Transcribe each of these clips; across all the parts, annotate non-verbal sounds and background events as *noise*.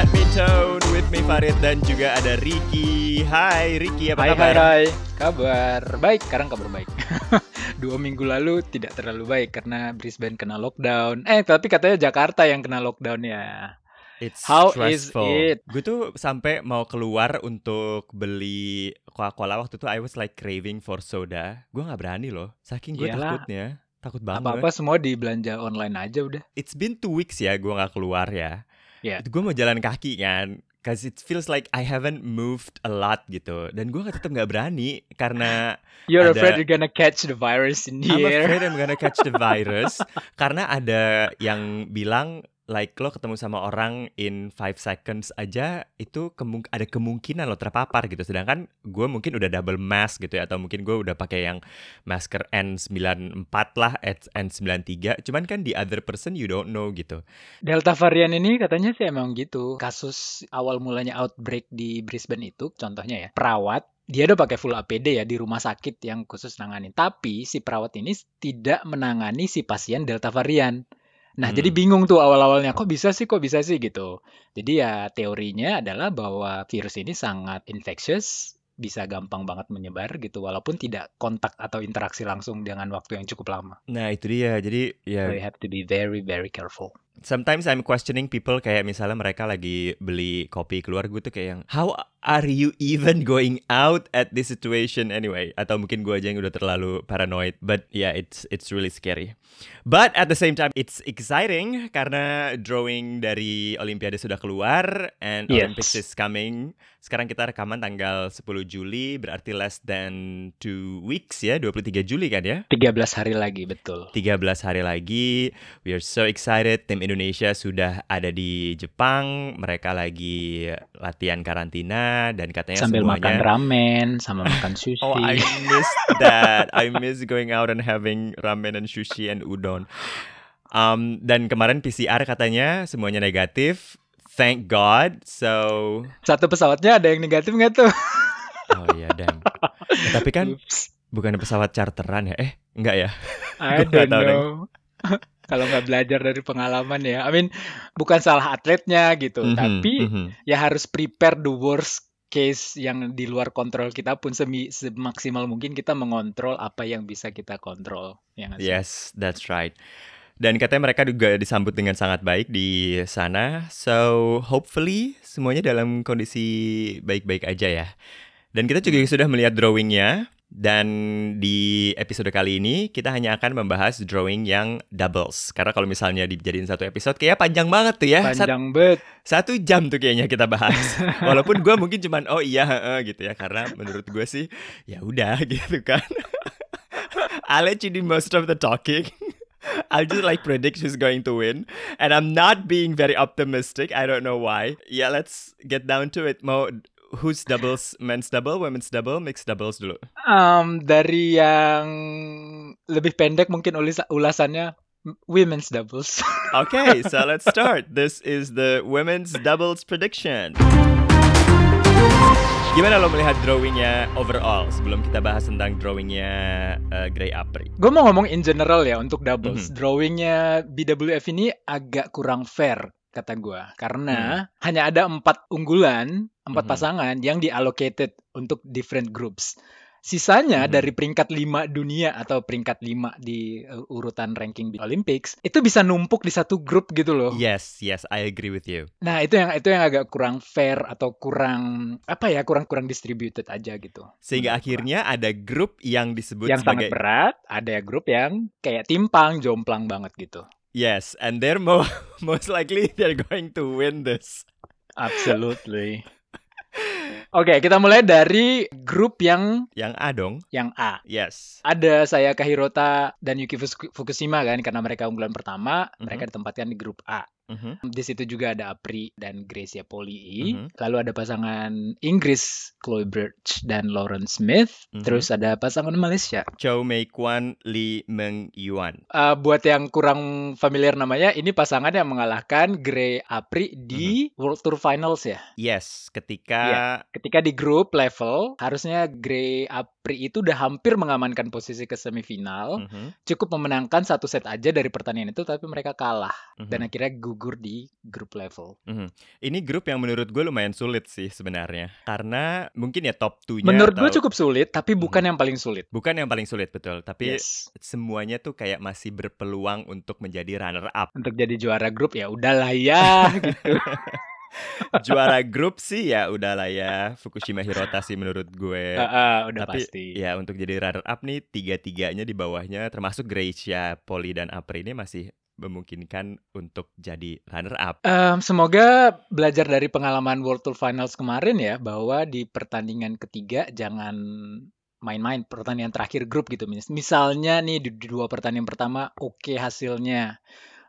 Badminton with me Farid dan juga ada Ricky. Hai Ricky, apa Hai, kabar? hai, hai. Kabar baik, sekarang kabar baik. *laughs* Dua minggu lalu tidak terlalu baik karena Brisbane kena lockdown. Eh, tapi katanya Jakarta yang kena lockdown ya. It's How is stressful. it? Gue tuh sampai mau keluar untuk beli Coca-Cola waktu itu I was like craving for soda. Gue nggak berani loh, saking gue Iyalah. takutnya. Takut banget. Apa-apa semua dibelanja online aja udah. It's been two weeks ya gue nggak keluar ya. Itu gue mau jalan kaki kan. Cause it feels like I haven't moved a lot gitu. Dan gue tetap nggak berani karena *laughs* You're Ada- afraid you're gonna catch the virus in the I'm air. afraid I'm gonna catch the *laughs* virus karena ada yang bilang like lo ketemu sama orang in 5 seconds aja itu kemung- ada kemungkinan lo terpapar gitu sedangkan gue mungkin udah double mask gitu ya atau mungkin gue udah pakai yang masker N94 lah N93 cuman kan the other person you don't know gitu Delta varian ini katanya sih emang gitu. Kasus awal mulanya outbreak di Brisbane itu, contohnya ya, perawat dia udah pakai full APD ya di rumah sakit yang khusus nanganin. Tapi si perawat ini tidak menangani si pasien Delta varian. Nah, Hmm. jadi bingung tuh awal-awalnya kok bisa sih, kok bisa sih gitu. Jadi ya teorinya adalah bahwa virus ini sangat infectious, bisa gampang banget menyebar gitu walaupun tidak kontak atau interaksi langsung dengan waktu yang cukup lama. nah itu dia jadi ya So you have to be very very careful. Sometimes I'm questioning people kayak misalnya mereka lagi beli kopi keluar gue tuh kayak yang how are you even going out at this situation anyway atau mungkin gue aja yang udah terlalu paranoid but yeah it's it's really scary but at the same time it's exciting karena drawing dari Olimpiade sudah keluar and Yes. Olympics is coming sekarang kita rekaman tanggal 10 Juli berarti less than two weeks ya 23 Juli kan ya 13 hari lagi, betul. 13 hari lagi. We are so excited. Tim Indonesia sudah ada di Jepang. Mereka lagi latihan karantina dan katanya Sambil semuanya. makan ramen, sama makan sushi. *laughs* Oh, I miss *laughs* that. I miss going out and having ramen and sushi and udon. Um, dan kemarin PCR katanya semuanya negatif. Thank God. So, Satu pesawatnya ada yang negatif nggak tuh? *laughs* oh iya, dang. Eh, tapi kan Oops. bukan pesawat charteran ya? Eh, enggak ya? I don't know. Kalau nggak belajar dari pengalaman ya. I mean, bukan salah atletnya gitu. Mhm, Tapi mhm. ya harus prepare the worst case yang di luar kontrol kita pun semi semaksimal mungkin kita mengontrol apa yang bisa kita kontrol. Ya? Yes, that's right. Dan katanya mereka juga disambut dengan sangat baik di sana. So, hopefully semuanya dalam kondisi baik-baik aja ya. Dan kita juga sudah melihat drawingnya. Dan di episode kali ini kita hanya akan membahas drawing yang doubles. Karena kalau misalnya dijadiin satu episode kayaknya panjang banget tuh ya. Sat- Panjang bet. satu jam tuh kayaknya kita bahas. *laughs* Walaupun gue mungkin cuman oh iya heeh, gitu ya. Karena menurut gue sih ya udah *laughs* gitu kan. *laughs* I'll let you do most of the talking. I'll just like predict who's going to win. And I'm not being very optimistic. I don't know why. Yeah, let's get down to it. Mau who's doubles, men's double, women's double, mixed doubles dulu. Um, dari yang lebih pendek mungkin ulasannya women's doubles. *laughs* Okay, so let's start. This is the women's doubles prediction. Gimana lo melihat drawingnya overall sebelum kita bahas tentang drawingnya uh, Grey Apri? Gue mau ngomong in general ya untuk doubles. Mhm. Drawingnya BWF ini agak kurang fair kata gue karena hanya ada empat unggulan, empat Mhm. pasangan yang diallocated untuk different groups. Sisanya Mhm. dari peringkat 5 dunia atau peringkat 5 di uh, urutan ranking di Olympics itu bisa numpuk di satu grup gitu loh. Yes, yes, I agree with you. Nah, itu yang itu yang agak kurang fair atau kurang apa ya, kurang kurang distributed aja gitu. Sehingga gua. akhirnya ada grup yang disebut yang sangat sebagai berat, ada grup yang kayak timpang, jomplang banget gitu. Yes, and they're mo *laughs* most likely they're going to win this. Absolutely. *laughs* Oke, kita mulai dari grup yang Yang A dong. yang A. Yes. Ada saya Kahirota dan Yuki Fukushima kan karena mereka unggulan pertama, Mhm. mereka ditempatkan di grup A. Mhm. Di situ juga ada Apri dan Gracia Poli. Mhm. Lalu ada pasangan Inggris Chloe Birch dan Lauren Smith. Mhm. Terus ada pasangan Malaysia. Chow Mei Kwan Lee Meng Yuan. Eh, buat yang kurang familiar namanya, ini pasangan yang mengalahkan Gray Apri di World Tour Finals ya. Yes, ketika Iya. Ketika di grup level, harusnya Gray Apri itu udah hampir mengamankan posisi ke semifinal. Mhm, Cukup memenangkan satu set aja dari pertandingan itu, tapi mereka kalah. mhm. Dan akhirnya gugur gugur di grup level. Mhm. Ini grup yang menurut gue lumayan sulit sih sebenarnya. Karena mungkin ya top 2-nya Menurut gue atau cukup sulit, tapi bukan Mhm. yang paling sulit. bukan yang paling sulit betul, tapi Yes. semuanya tuh kayak masih berpeluang untuk menjadi runner up. Untuk jadi juara grup ya udahlah ya *laughs* gitu. *laughs* Juara grup sih ya udahlah ya Fukushima Hirota sih menurut gue. Heeh, udah Tapi pasti. ya untuk jadi runner up nih tiga-tiganya di bawahnya termasuk Gracia, Poli dan Apri ini masih memungkinkan untuk jadi runner up. Em, semoga belajar dari pengalaman World Tour Finals kemarin ya bahwa di pertandingan ketiga jangan main-main pertandingan terakhir grup gitu. Mis- Misalnya nih di, dua pertandingan pertama oke hasilnya.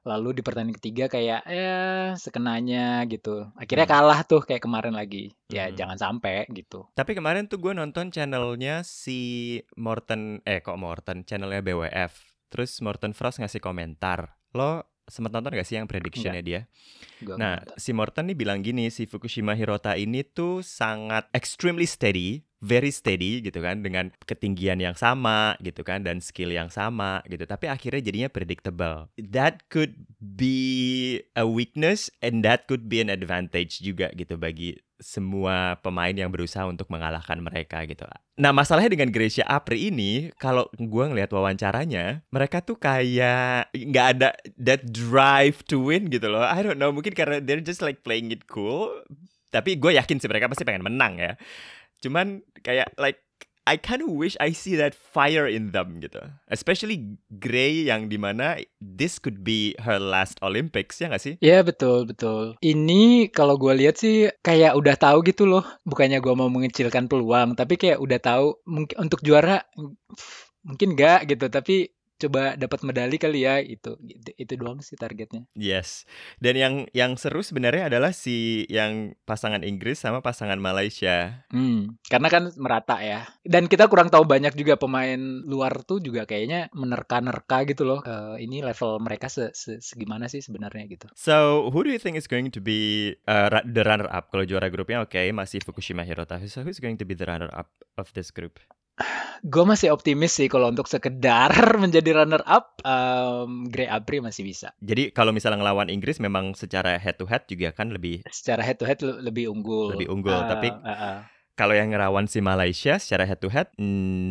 Lalu di pertandingan ketiga kayak ya sekenanya gitu. Akhirnya Hmm. kalah tuh kayak kemarin lagi. Ya Mhm. jangan sampai gitu. Tapi kemarin tuh gue nonton channelnya si Morten, eh kok Morten, channelnya BWF. Terus Morten Frost ngasih komentar. Lo sempat nonton gak sih yang predictionnya dia? Gua Nah, nonton. si Morten nih bilang gini, si Fukushima Hirota ini tuh sangat extremely steady, very steady gitu kan, dengan ketinggian yang sama gitu kan, dan skill yang sama gitu. Tapi akhirnya jadinya predictable. That could be a weakness and that could be an advantage juga gitu bagi semua pemain yang berusaha untuk mengalahkan mereka gitu. Nah masalahnya dengan Gracia Apri ini, kalau gue ngelihat wawancaranya, mereka tuh kayak nggak ada that drive to win gitu loh. I don't know, mungkin karena they're just like playing it cool. Tapi gue yakin sih mereka pasti pengen menang ya. Cuman kayak like I kind of wish I see that fire in them gitu. Especially Gray yang di mana this could be her last Olympics ya nggak sih? Ya betul betul. Ini kalau gue lihat sih kayak udah tahu gitu loh. Bukannya gue mau mengecilkan peluang, tapi kayak udah tahu mungkin untuk juara mungkin enggak gitu. Tapi coba dapat medali kali ya itu. Itu, itu doang sih targetnya. Yes. Dan yang yang seru sebenarnya adalah si yang pasangan Inggris sama pasangan Malaysia. Hmm, karena kan merata ya. Dan kita kurang tahu banyak juga pemain luar tuh juga kayaknya menerka-nerka gitu loh. Eh, ini level mereka se, se- segimana sih sebenarnya gitu. So, who do you think is going to be uh, the runner up? Kalau juara grupnya oke, masih Fukushima Hirota. So, who's going to be the runner up of this group? Gue masih optimis sih kalau untuk sekedar *laughs* menjadi runner up, em, Gray Abri masih bisa. Jadi kalau misalnya ngelawan Inggris memang secara head to head juga kan lebih Secara head to head le- lebih unggul. lebih unggul. Ah, Tapi ah, ah. kalau yang ngelawan si Malaysia secara head to head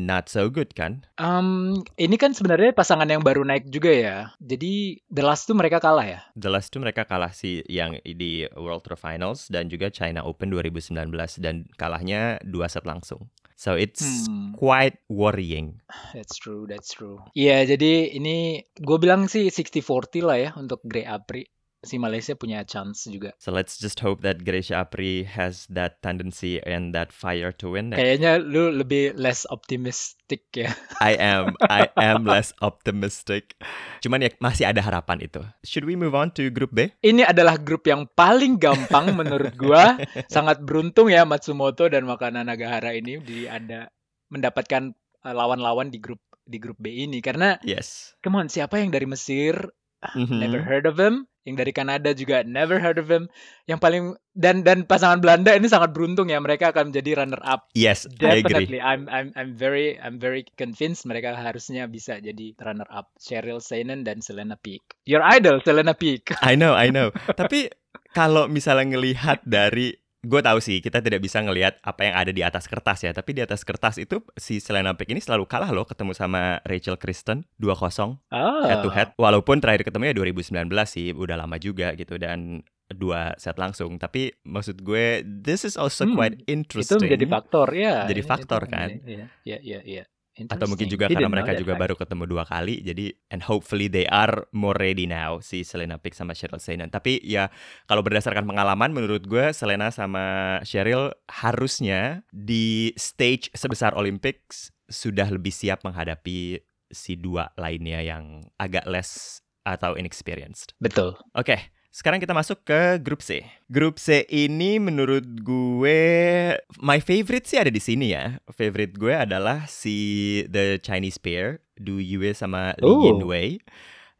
not so good kan? Em, ini kan sebenarnya pasangan yang baru naik juga ya. Jadi the last tuh mereka kalah ya. The last tuh mereka kalah si yang di World Tour Finals dan juga China Open 2019 dan kalahnya dua set langsung. So it's Hmm. quite worrying. That's true, that's true. Iya, jadi ini gue bilang sih 60-40 lah ya untuk Gray Apri. Si Malaysia punya chance juga. So let's just hope that Gracia Apri has that tendency and that fire to win. Kayaknya lu lebih less optimistic ya. *laughs* I am, I am less optimistic. Cuman ya masih ada harapan itu. Should we move on to Group B? Ini adalah grup yang paling gampang *laughs* menurut gua. Sangat beruntung ya Matsumoto dan Makana Nagahara ini di ada mendapatkan uh, lawan-lawan di grup di grup B ini karena Yes. come on siapa yang dari Mesir Mhm. never heard of him yang dari Kanada juga never heard of him yang paling dan dan pasangan Belanda ini sangat beruntung ya mereka akan menjadi runner up Yes, I agree. definitely I'm I'm I'm very I'm very convinced mereka harusnya bisa jadi runner up Cheryl Seinen dan Selena Peak your idol Selena Peak I know, I know. Tapi kalau misalnya ngelihat dari gue tahu sih kita tidak bisa ngelihat apa yang ada di atas kertas ya, tapi di atas kertas itu si Selena Peck ini selalu kalah loh ketemu sama Rachel Kristen 2-0 ah head to head. Walaupun terakhir ketemunya 2019 sih, udah lama juga gitu dan dua set langsung. Tapi maksud gue this is also Hmm, quite itu interesting. menjadi faktor ya Jadi Itu faktor, menjadi- kan? iya iya iya iya Atau mungkin juga karena mereka that juga fact. baru ketemu dua kali, jadi and hopefully they are more ready now si Selena Pick sama Cheryl Seinen. Tapi ya kalau berdasarkan pengalaman, menurut gue Selena sama Cheryl harusnya di stage sebesar Olympics sudah lebih siap menghadapi si dua lainnya yang agak less atau inexperienced. betul Oke, sekarang kita masuk ke grup C. Grup C ini menurut gue my favorite sih ada di sini ya. Favorite gue adalah si the Chinese pair, Du Yue sama Li Oh. Yinwei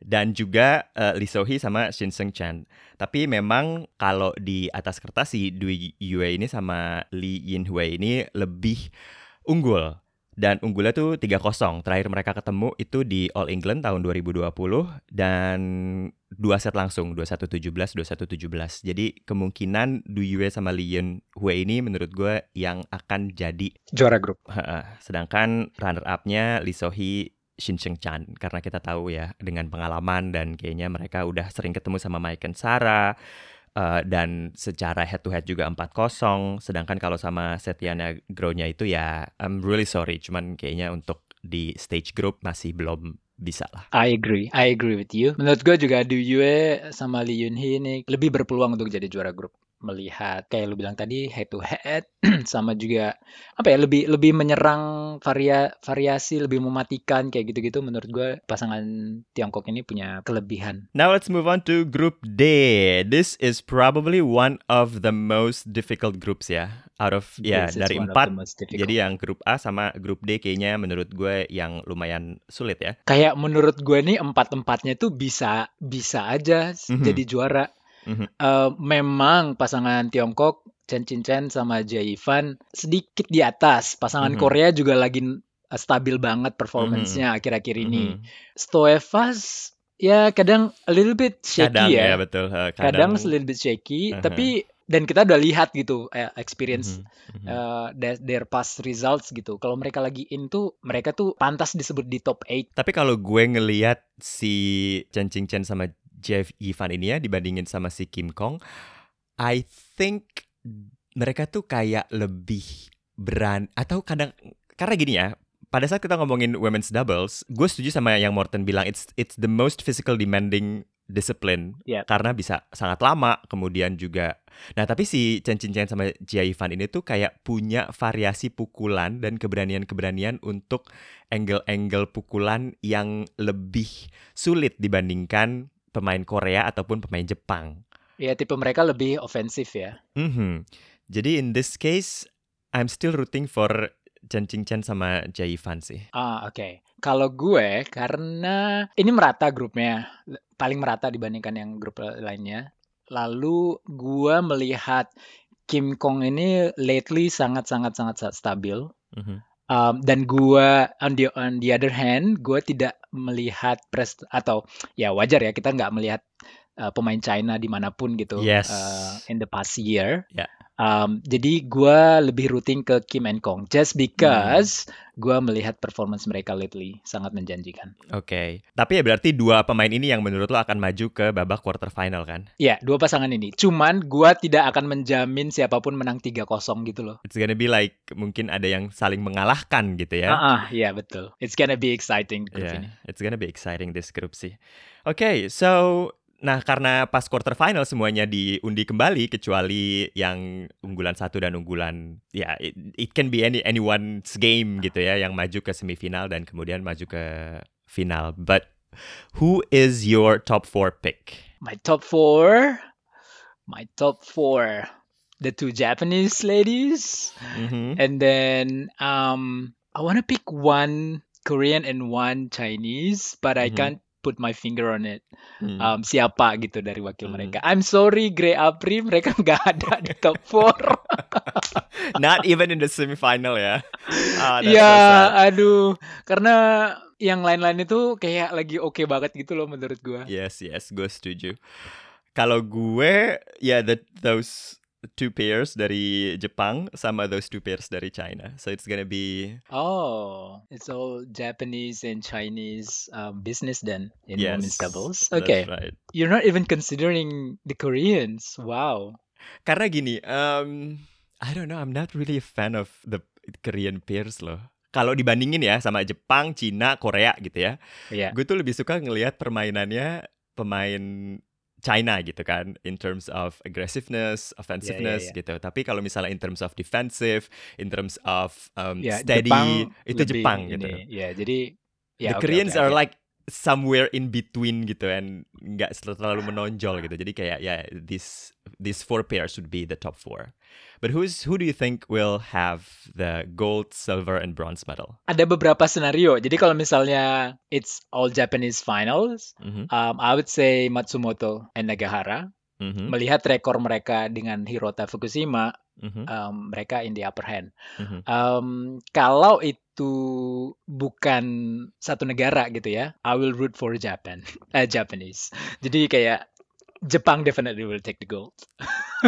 dan juga eh, Lee Sohee sama Shin Seung Chan. Tapi memang kalau di atas kertas si Du Yue ini sama Lee Yinwei ini lebih unggul dan unggulnya tuh 3-0. Terakhir mereka ketemu itu di All England tahun 2020 dan dua set langsung 21-17, 21-17. Jadi kemungkinan Du Yue sama Li Yun Hui ini menurut gue yang akan jadi Juara grup. Sedangkan runner up-nya Lee Sohee Shin Seung Chan karena kita tahu ya dengan pengalaman dan kayaknya mereka udah sering ketemu sama Mike and Sarah uh, dan secara head to head juga 4-0 sedangkan kalau sama Setiana Grow-nya itu ya I'm really sorry cuman kayaknya untuk di stage group masih belum bisa lah. I agree, I agree with you. Menurut gue juga Du Yue sama Lee Yun Hee ini lebih berpeluang untuk jadi juara grup. Melihat kayak lu bilang tadi head to head *clears throat* sama juga apa ya lebih lebih menyerang varia variasi lebih mematikan kayak gitu-gitu menurut gue pasangan Tiongkok ini punya kelebihan. Now let's move on to Group D. This is probably one of the most difficult groups ya. Out of ya is dari empat. Jadi yang grup A sama grup D kayaknya menurut gue yang lumayan sulit ya. kayak menurut gue nih empat empatnya tuh bisa bisa aja s- Mhm. jadi juara. Mhm. Eh, memang pasangan Tiongkok Chen Chin Chen sama Jia Yifan sedikit di atas. Pasangan Mhm. Korea juga lagi eh, stabil banget performance-nya akhir-akhir ini. Mhm. Stoevas ya kadang a little bit shaky Kadang ya, ya. betul. Eh, Kadang a little bit shaky, Uh-huh. tapi dan kita udah lihat gitu eh, experience Mhm. Mhm. eh, their, their past results gitu. Kalau mereka lagi in tuh mereka tuh pantas disebut di top 8. Tapi kalau gue ngelihat si Chen Ching Chen sama Jeff Yifan ini ya dibandingin sama si Kim Kong, I think mereka tuh kayak lebih beran atau kadang karena gini ya. Pada saat kita ngomongin women's doubles, gue setuju sama yang Morten bilang it's it's the most physical demanding discipline Iya. karena bisa sangat lama kemudian juga nah tapi si Chen Chin Chen sama Jia Yifan ini tuh kayak punya variasi pukulan dan keberanian-keberanian untuk angle-angle pukulan yang lebih sulit dibandingkan pemain Korea ataupun pemain Jepang. Ya tipe mereka lebih ofensif ya. Mhm. Jadi in this case I'm still rooting for Chen Ching Chen sama Jia Yifan sih. Ah, oke. Kalau gue karena ini merata grupnya, paling merata dibandingkan yang grup lainnya. Lalu gue melihat Kim Kong ini lately sangat sangat sangat sangat stabil. Mhm. Um, dan gue on the on the other hand, gue tidak melihat prest atau ya wajar ya kita nggak melihat uh, pemain China di mana pun gitu Yes. uh, in the past year. Ya. Um, jadi gue lebih rooting ke Kim and Kong just because gue melihat performance mereka lately sangat menjanjikan. Oke. Tapi ya berarti dua pemain ini yang menurut lo akan maju ke babak quarter final kan? Ya dua pasangan ini. Cuman gue tidak akan menjamin siapa pun menang 3-0 gitu loh. It's gonna be like mungkin ada yang saling mengalahkan gitu ya. Ah, ah, ya betul. It's gonna be exciting grup Yeah, ini. it's gonna be exciting this group sih. Oke, so nah karena pas quarter final semuanya diundi kembali kecuali yang unggulan satu dan unggulan ya it, it can be any anyone's game gitu ya yang maju ke semifinal dan kemudian maju ke final. But who is your top four pick? My top four, my top four, the two Japanese ladies, Mhm. and then um, I want to pick one Korean and one Chinese, but I Mhm. can't put my finger on it. Hmm. Um, siapa gitu dari wakil Hmm. mereka? I'm sorry, Grey Apri, mereka *laughs* nggak ada di top four. *laughs* Not even in the semifinal ya. So Ya, sad. aduh, karena yang lain-lain itu kayak lagi oke banget gitu loh menurut gua. Yes, yes, gue setuju. Kalau gue, ya the, those two pairs dari Jepang sama those two pairs dari China. So it's gonna be Oh, it's all Japanese and Chinese um, business then in women's yes, doubles. that's Okay, right. you're not even considering the Koreans. Wow. Karena gini, um, I don't know, I'm not really a fan of the Korean pairs loh. Kalau dibandingin ya sama Jepang, Cina, Korea gitu ya, Ya, gue tuh lebih suka ngelihat permainannya pemain China gitu kan, in terms of aggressiveness, offensiveness ya. gitu. Tapi kalau misalnya in terms of defensive, in terms of um, ya steady, Jepang itu Jepang gitu. ini. Ya, jadi The ya oke Koreans oke are like somewhere in between gitu and nggak terlalu menonjol gitu. Jadi kayak ya these these four pairs would be the top four. But who's who do you think will have the gold, silver, and bronze medal? Ada beberapa skenario. Jadi kalau misalnya it's all Japanese finals, Mhm. um, I would say Matsumoto and Nagahara. Mhm, Melihat rekor mereka dengan Hirota Fukushima, mhm, um, mereka in the upper hand. mhm. Um, kalau itu bukan satu negara gitu ya, I will root for Japan, *laughs* eh, Japanese. Jadi kayak Jepang definitely will take the gold.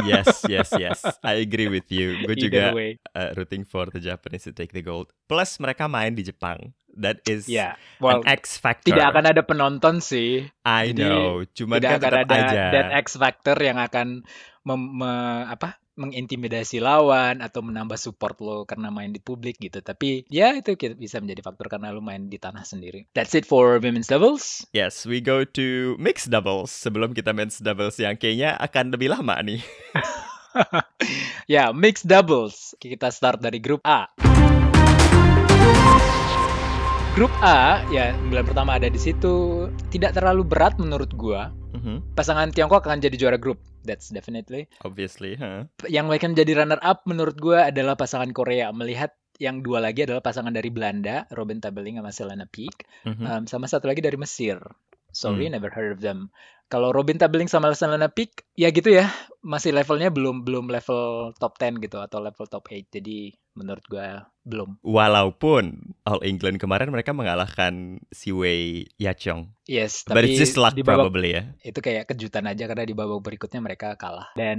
Yes, *laughs* yes, yes. I agree with you. Gue juga way, uh, rooting for the Japanese to take the gold. Plus mereka main di Jepang. That is an Well, X factor. tidak akan ada penonton sih. I jadi know. Cuman tidak kan akan tetap ada aja. that X factor yang akan mem- me- apa mengintimidasi lawan atau menambah support lo karena main di publik gitu. Tapi ya itu bisa menjadi faktor karena lo main di tanah sendiri. That's it for women's doubles. Yes, we go to mixed doubles sebelum kita men's doubles yang kayaknya akan lebih lama nih. *laughs* Ya, mixed doubles. Kita start dari grup A. Grup A, ya bulan pertama ada di situ tidak terlalu berat menurut gua. Mhm, Pasangan Tiongkok akan jadi juara grup. That's definitely. Obviously, huh? Yang akan jadi runner up menurut gua adalah pasangan Korea. Melihat yang dua lagi adalah pasangan dari Belanda, Robin Tabeling sama Selena Peak, Mhm. Um, sama satu lagi dari Mesir. Sorry, Hmm. never heard of them. Kalau Robin Tabeling sama Selena Peak, ya gitu ya, masih levelnya belum belum level top 10 gitu atau level top 8. Jadi menurut gua belum. Walaupun All England kemarin mereka mengalahkan si Wei Yachong. Yes, But tapi it's just luck di babak probably ya. itu kayak kejutan aja karena di babak berikutnya mereka kalah dan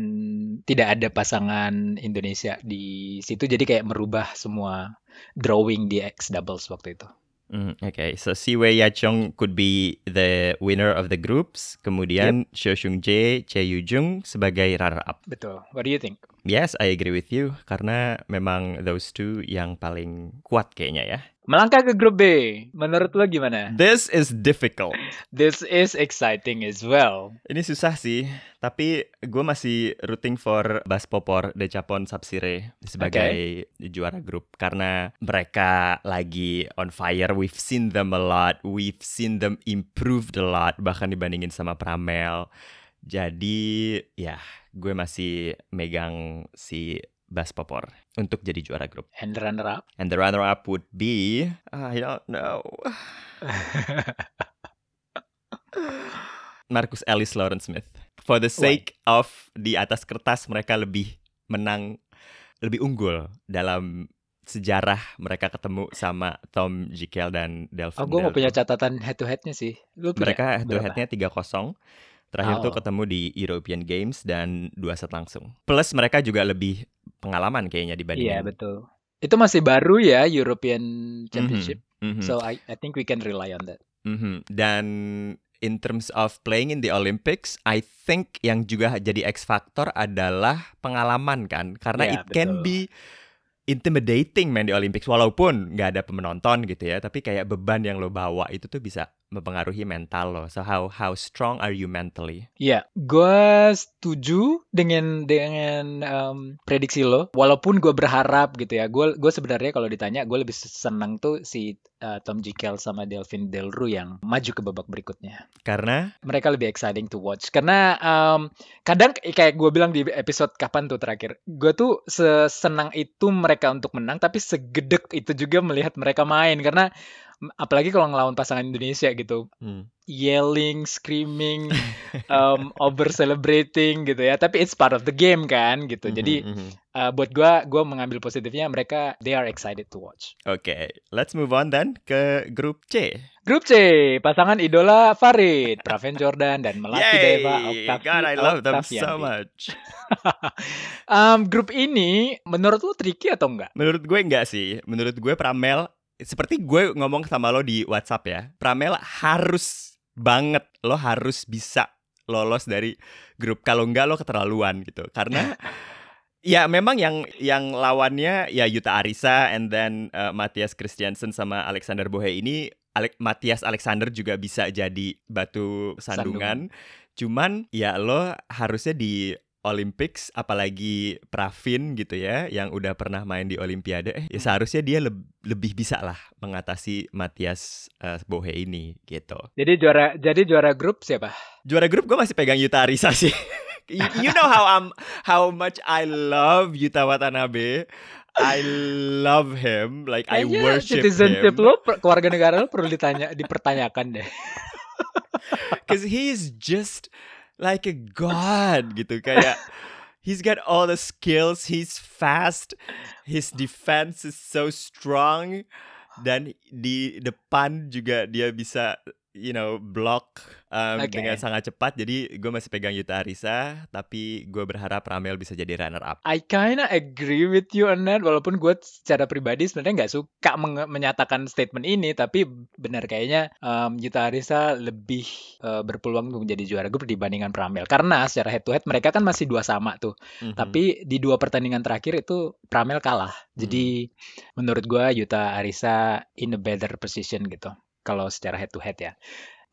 tidak ada pasangan Indonesia di situ jadi kayak merubah semua drawing di X doubles waktu itu. Mm, okay, so si Wei Yachong could be the winner of the groups. Kemudian Xio Xiong Jae, Che Yu Jung sebagai runner up. Betul. What do you think? Yes, I agree with you karena memang those two yang paling kuat kayaknya ya. Melangkah ke grup B. Menurut lo gimana? This is difficult. This is exciting as well. Ini susah sih, tapi gue masih rooting for Bas Popor Decapon Sapsire sebagai juara grup karena mereka lagi on fire. We've seen them a lot, we've seen them improved a lot bahkan dibandingin sama Pramel. Jadi ya, gue masih megang si Bas Popor untuk jadi juara grup. And runner up. And the runner up would be I don't know. *laughs* Marcus Ellis Lawrence Smith. For the sake of di atas kertas mereka lebih menang lebih unggul dalam sejarah mereka ketemu sama Tom Jikel dan Delvin. Oh, gue mau punya catatan head to headnya sih. Lu punya Mereka head to headnya 3-0. Terakhir tuh Oh. ketemu di European Games dan dua set langsung. Plus mereka juga lebih pengalaman kayaknya dibandingin. Iya betul. Itu masih baru ya European Championship. Mhm. So I I think we can rely on that. Mhm. Dan in terms of playing in the Olympics, I think yang juga jadi X factor adalah pengalaman kan, karena Ya, it can betul. be intimidating main di Olympics walaupun nggak ada penonton gitu ya, tapi kayak beban yang lo bawa itu tuh bisa mempengaruhi mental lo. So how how strong are you mentally? Iya, gue setuju dengan dengan em, prediksi lo. Walaupun gue berharap gitu ya, gue gue sebenarnya kalau ditanya gue lebih senang tuh si eh, Tom Jikel sama Delvin Delru yang maju ke babak berikutnya. Karena Mereka lebih exciting to watch karena em, kadang kayak gue bilang di episode kapan tuh terakhir, gue tuh sesenang itu mereka untuk menang, tapi segedek itu juga melihat mereka main karena apalagi kalau ngelawan pasangan Indonesia gitu hmm, yelling, screaming, *laughs* um, over celebrating gitu ya. Tapi it's part of the game kan gitu. mhm, Jadi mhm. uh, buat gua, gua mengambil positifnya mereka they are excited to watch. Oke, let's move on then ke grup C. Grup C, pasangan idola Farid, Praven Jordan dan Melati Deva Yay! Octavi- God, I love them so Octavianti. much. *laughs* Um, grup ini menurut lu tricky atau enggak? Menurut gue enggak sih. Menurut gue Pramel seperti gue ngomong sama lo di WhatsApp ya. Pramel harus banget lo harus bisa lolos dari grup. Kalau enggak lo keterlaluan gitu. Karena *laughs* ya memang yang yang lawannya ya Yuta Arisa and then uh, Matthias Christiansen sama Alexander Bohe ini Ale Matthias Alexander juga bisa jadi batu sandungan. Cuman ya lo harusnya di Olympics apalagi Pravin gitu ya yang udah pernah main di Olimpiade eh ya seharusnya dia leb- lebih bisa lah mengatasi Matthias uh, Bohe ini gitu. Jadi juara jadi juara grup siapa? Juara grup gue masih pegang Yuta Arisa sih. *laughs* you, you know how I'm how much I love Yuta Watanabe. I love him, like I Kayaknya worship citizenship him. lo, per- keluarga negara lo perlu ditanya, dipertanyakan deh. *laughs* Because he is just like a god gitu kayak he's got all the skills, he's fast, his defense is so strong dan di depan juga dia bisa you know block um, Oke. dengan sangat cepat. Jadi gue masih pegang Yuta Arisa, tapi gue berharap Ramel bisa jadi runner up. I kinda agree with you on that walaupun gue secara pribadi sebenarnya nggak suka menge- menyatakan statement ini tapi benar kayaknya um, Yuta Arisa lebih uh, berpeluang untuk menjadi juara grup dibandingkan Pramel karena secara head to head mereka kan masih dua sama tuh Mhm. tapi di dua pertandingan terakhir itu Pramel kalah jadi menurut gue Yuta Arisa in a better position gitu kalau secara head to head ya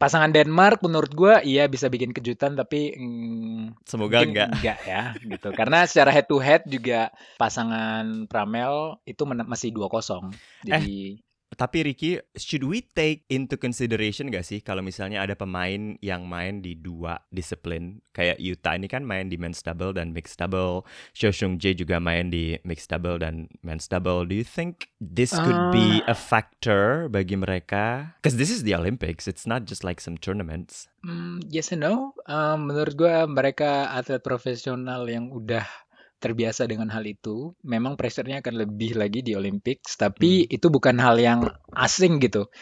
pasangan Denmark menurut gue iya bisa bikin kejutan tapi mm, semoga Mungkin enggak. ya gitu. Karena secara head to head juga pasangan Pramel itu masih 2-0. Jadi Tapi Ricky, should we take into consideration gak sih kalau misalnya ada pemain yang main di dua disiplin? Kayak Yuta ini kan main di men's double dan mixed double. Shoshung Jae juga main di mixed double dan men's double. Do you think this could be a factor bagi mereka? Because this is the Olympics. It's not just like some tournaments. mm, yes and no. Um, menurut gua mereka atlet profesional yang udah terbiasa dengan hal itu, memang pressure-nya akan lebih lagi di Olympics, tapi itu bukan hal yang asing gitu.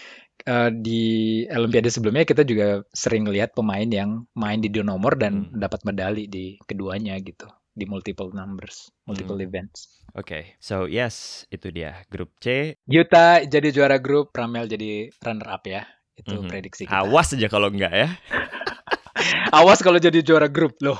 Eh, di Olimpiade sebelumnya kita juga sering lihat pemain yang main di dua nomor dan Hmm. dapat medali di keduanya gitu, di multiple numbers, multiple events. Oke, so yes, itu dia grup C. Yuta jadi juara grup, Pramel jadi runner up ya. Itu Mhm. prediksi kita. Awas aja kalau enggak ya. *laughs* Awas kalau jadi juara grup loh.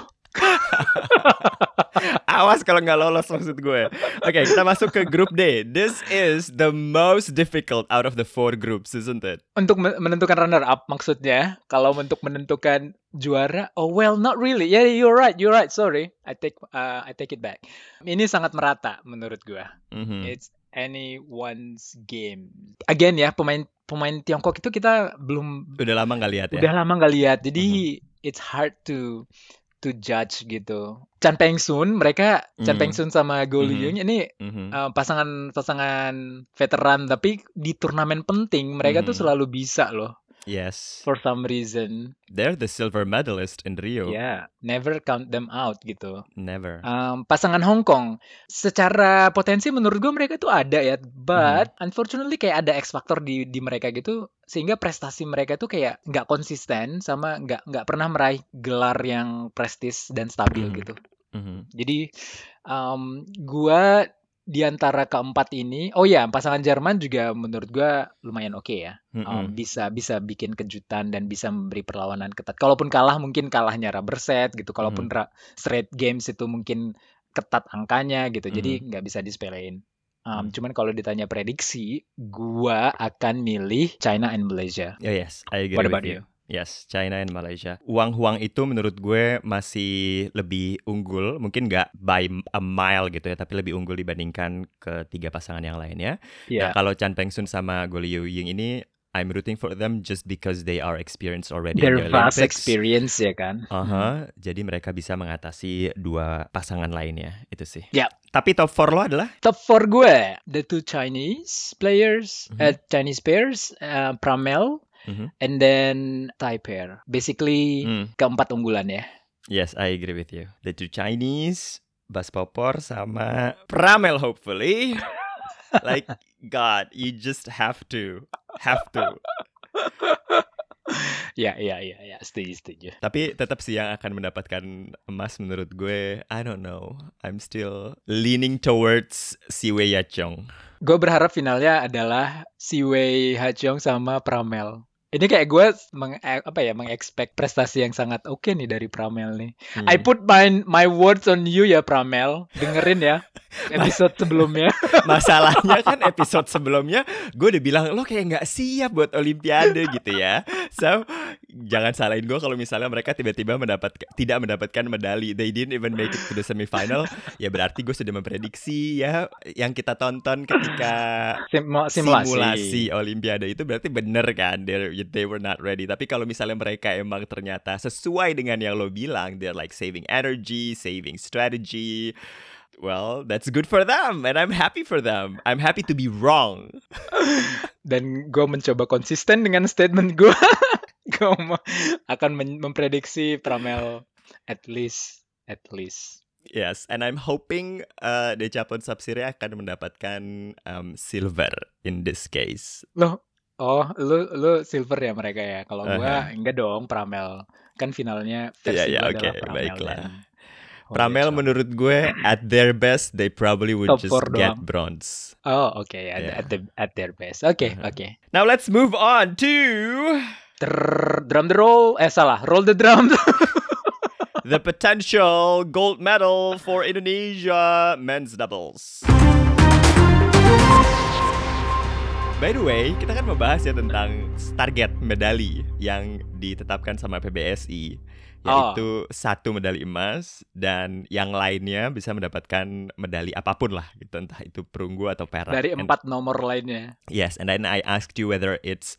*laughs* Awas kalau nggak lolos maksud gue. Oke, kita masuk ke grup D. This is the most difficult out of the four groups, isn't it? Untuk me- menentukan runner up maksudnya, kalau untuk menentukan juara, oh well not really. Yeah, you're right, you're right. Sorry, I take uh, I take it back. Ini sangat merata menurut gua. Mhm. It's anyone's game. Again ya, pemain pemain Tiongkok itu kita belum Udah lama nggak lihat ya. udah lama nggak lihat. Jadi it's hard to to judge gitu. Chan Peng Sun, mereka Chan Mhm. Peng Sun sama Go. Liu ini Mhm. uh, pasangan pasangan veteran tapi di turnamen penting mereka tuh Mhm. selalu bisa loh Yes, for some reason. they're the silver medalist in Rio. Ya, never count them out gitu. Never. Um, pasangan Hong Kong secara potensi menurut gue mereka tuh ada ya, but unfortunately kayak ada X factor di di mereka gitu sehingga prestasi mereka tuh kayak nggak konsisten sama nggak nggak pernah meraih gelar yang prestis dan stabil Mhm. gitu. Mhm. Jadi um, gua di antara keempat ini, oh ya pasangan Jerman juga menurut gua lumayan oke ya. Um, Mhm. bisa bisa bikin kejutan dan bisa memberi perlawanan ketat. Kalaupun kalah mungkin kalahnya rubber set gitu. Kalaupun ra- straight games itu mungkin ketat angkanya gitu. Jadi nggak bisa disepelein. Um, Mhm. Cuman kalau ditanya prediksi, gua akan milih China and Malaysia. Oh, yes, I agree What with about you. Yes, China and Malaysia. Uang-uang itu menurut gue masih lebih unggul, mungkin nggak by a mile gitu ya, tapi lebih unggul dibandingkan ketiga pasangan yang lainnya. Ya, Nah, kalau Chan Peng Sun sama Go Liu Ying ini, I'm rooting for them just because they are experienced already their in the vast experience ya kan. Aha, jadi mereka bisa mengatasi dua pasangan lainnya, itu sih. Ya. Tapi top 4 lo adalah? Top 4 gue, the two Chinese players, Mhm. uh, Chinese pairs, uh, Pramel, Mhm. and then Thai pair. Basically Hmm. keempat unggulan ya. Yes, I agree with you. The two Chinese, Bas Popor sama Pramel hopefully. *laughs* like God, you just have to, have to. *laughs* Ya, ya, ya, ya, setuju, setuju. Tapi tetap sih yang akan mendapatkan emas menurut gue, I don't know. I'm still leaning towards Si Wei Yachong. Gue berharap finalnya adalah Si Wei Hachong sama Pramel. Ini kayak gue meng, apa ya mengexpect prestasi yang sangat oke nih dari Pramel nih. Hmm. I put my my words on you ya Pramel. Dengerin ya *laughs* episode sebelumnya. *laughs* Masalahnya kan episode sebelumnya gue udah bilang lo kayak nggak siap buat Olimpiade gitu ya. So jangan salahin gue kalau misalnya mereka tiba-tiba mendapat tidak mendapatkan medali. They didn't even make it to the semifinal. *laughs* Ya berarti gue sudah memprediksi ya yang kita tonton ketika Sim- simulasi. simulasi Olimpiade itu berarti bener kan they they were not ready. Tapi kalau misalnya mereka emang ternyata sesuai dengan yang lo bilang, they're like saving energy, saving strategy. Well, that's good for them, and I'm happy for them. I'm happy to be wrong. *laughs* Dan gue mencoba konsisten dengan statement gue. Kamu *laughs* akan memprediksi Pramel at least at least Yes, and I'm hoping uh, Decapon Sapsire akan mendapatkan um, silver in this case. Loh, oh, lu lu silver ya mereka ya. Kalau uh -huh. gua enggak dong, Pramel. Kan finalnya versi yeah, yeah, okay. Pramel. Baiklah. Pramel menurut gue at their best they probably would Top just get doang. bronze. Oh, oke okay. at, yeah. at the at their best. Oke, okay, uh -huh. oke. Okay. Now let's move on to drum the roll. Eh salah, roll the drum. *laughs* the potential gold medal for Indonesia men's doubles. By the way, kita kan membahas ya tentang target medali yang ditetapkan sama PBSI yaitu oh. satu medali emas dan yang lainnya bisa mendapatkan medali apa pun lah gitu entah itu perunggu atau perak dari empat and, nomor lainnya yes and then I asked you whether it's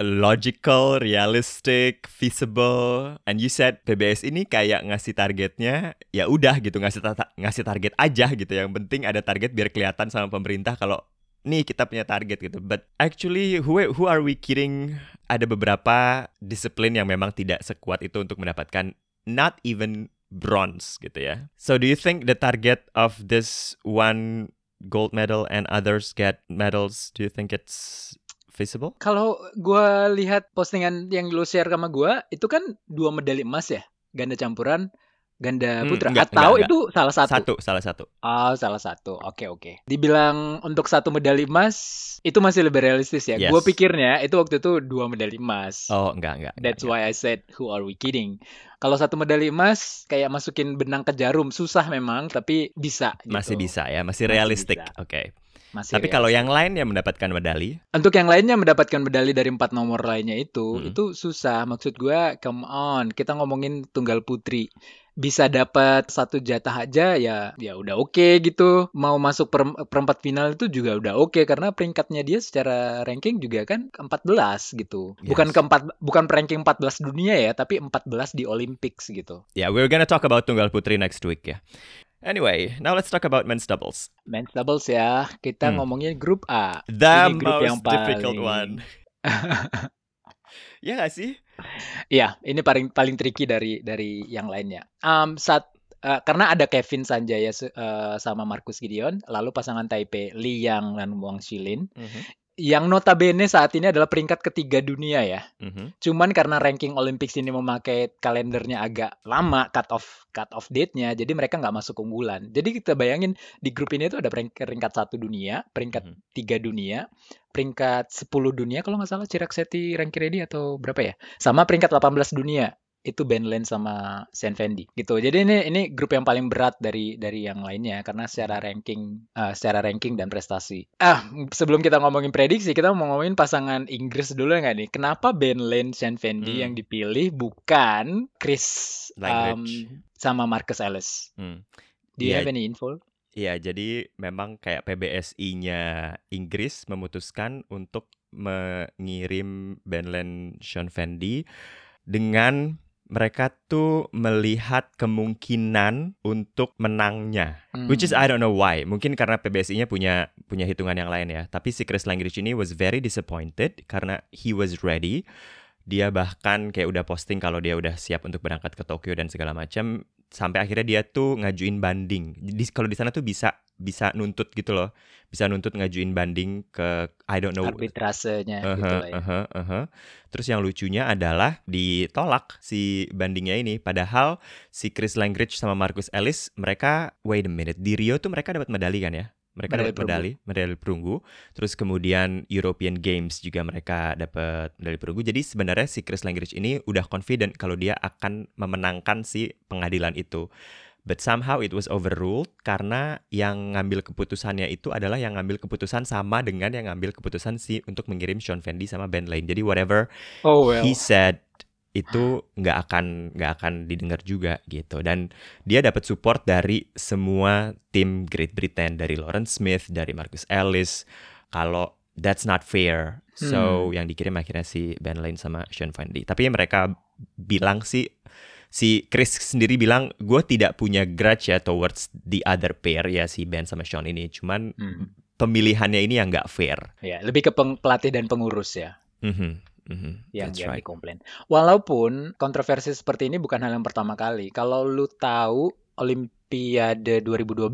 logical, realistic, feasible. And you said PBS ini kayak ngasih targetnya ya udah gitu ngasih ta ngasih target aja gitu. Yang penting ada target biar kelihatan sama pemerintah kalau nih kita punya target gitu. But actually who who are we kidding? Ada beberapa disiplin yang memang tidak sekuat itu untuk mendapatkan not even bronze gitu ya. So do you think the target of this one gold medal and others get medals, do you think it's feasible? Kalau gue lihat postingan yang lu share sama gue, itu kan dua medali emas ya, ganda campuran, ganda hmm, putra. Hmm, enggak, Atau enggak, itu enggak. salah satu? Satu, salah satu. Oh, salah satu. Oke, oke. Dibilang untuk satu medali emas, itu masih lebih realistis ya. Yes. Gue pikirnya itu waktu itu dua medali emas. Oh, enggak, enggak. That's enggak, why I said, who are we kidding? Kalau satu medali emas, kayak masukin benang ke jarum. Susah memang, tapi bisa. Gitu. Masih bisa ya, masih realistik. Oke. Okay. Masih Tapi kalau yang lain yang mendapatkan medali? Untuk yang lainnya mendapatkan medali dari empat nomor lainnya itu, hmm. itu susah. Maksud gue, come on, kita ngomongin tunggal putri bisa dapat satu jatah aja ya ya udah oke okay gitu mau masuk per, perempat final itu juga udah oke okay, karena peringkatnya dia secara ranking juga kan ke 14 gitu yes. bukan keempat bukan ranking 14 dunia ya tapi 14 di Olympics gitu ya yeah, we're gonna talk about tunggal putri next week ya Anyway, now let's talk about men's doubles. Men's doubles ya, kita hmm. ngomongin grup A. The Ini grup most yang paling... difficult one. *laughs* ya gak sih? Iya, ini paling paling tricky dari dari yang lainnya. Um, saat uh, karena ada Kevin Sanjaya uh, sama Marcus Gideon, lalu pasangan Taipei Liang dan Wang Xilin. Mm -hmm yang notabene saat ini adalah peringkat ketiga dunia ya. Mm-hmm. Cuman karena ranking Olympics ini memakai kalendernya agak lama cut off cut off date-nya, jadi mereka nggak masuk unggulan. Jadi kita bayangin di grup ini itu ada peringkat satu dunia, peringkat mm-hmm. tiga dunia, peringkat 10 dunia kalau nggak salah Chirakseti ranking ready atau berapa ya, sama peringkat 18 dunia itu Ben Lane sama Sen Fendi gitu. Jadi ini ini grup yang paling berat dari dari yang lainnya karena secara ranking uh, secara ranking dan prestasi. Ah, sebelum kita ngomongin prediksi, kita mau ngomongin pasangan Inggris dulu nggak nih? Kenapa Ben Lane Sen Fendi hmm. yang dipilih bukan Chris um, sama Marcus Ellis? Hmm. Do you yeah. have any info? Iya, jadi memang kayak PBSI-nya Inggris memutuskan untuk mengirim Ben Lane Sean Fendi dengan mereka tuh melihat kemungkinan untuk menangnya. Hmm. Which is I don't know why. Mungkin karena PBSI-nya punya punya hitungan yang lain ya. Tapi si Chris Langridge ini was very disappointed karena he was ready. Dia bahkan kayak udah posting kalau dia udah siap untuk berangkat ke Tokyo dan segala macam sampai akhirnya dia tuh ngajuin banding. Jadi kalau di sana tuh bisa bisa nuntut gitu loh bisa nuntut ngajuin banding ke I don't know arbitrasenya uh -huh, gitu lah ya. Uh -huh, uh -huh. Terus yang lucunya adalah ditolak si bandingnya ini padahal si Chris Langridge sama Marcus Ellis mereka wait a minute di Rio tuh mereka dapat medali kan ya? Mereka dapat medali, medali perunggu. Terus kemudian European Games juga mereka dapat medali perunggu. Jadi sebenarnya si Chris Langridge ini udah confident kalau dia akan memenangkan si pengadilan itu. But somehow it was overruled karena yang ngambil keputusannya itu adalah yang ngambil keputusan sama dengan yang ngambil keputusan si untuk mengirim Sean Fendi sama band lain. Jadi whatever oh, well. he said itu nggak akan nggak akan didengar juga gitu dan dia dapat support dari semua tim Great Britain dari Lawrence Smith dari Marcus Ellis kalau that's not fair so hmm. yang dikirim akhirnya si Ben Lane sama Sean Fendi tapi mereka bilang sih si Chris sendiri bilang gue tidak punya grudge ya towards the other pair ya si Ben sama Sean ini cuman hmm. pemilihannya ini yang nggak fair ya lebih ke pelatih dan pengurus ya mm-hmm. Mhm, yang that's yang right. dikomplain. Walaupun kontroversi seperti ini bukan hal yang pertama kali. Kalau lu tahu Olimpiade 2012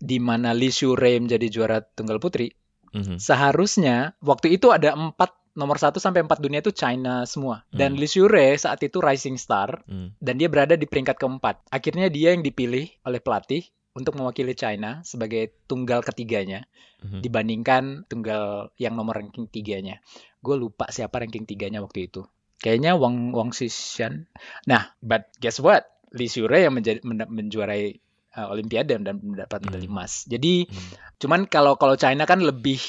di mana Lee Shure menjadi juara tunggal putri, Mhm, seharusnya waktu itu ada empat nomor satu sampai empat dunia itu China semua. Dan Hmm. Lee Shure saat itu rising star mm, dan dia berada di peringkat keempat. Akhirnya dia yang dipilih oleh pelatih untuk mewakili China sebagai tunggal ketiganya mhm. dibandingkan tunggal yang nomor ranking tiganya. Gue lupa siapa ranking tiganya waktu itu. Kayaknya Wang Wang Xishan. Nah, but guess what? Lee Shure yang menjadi men- menjuarai uh, Olimpiade dan mendapat medali Hmm. emas. Jadi, Hmm. cuman kalau kalau China kan lebih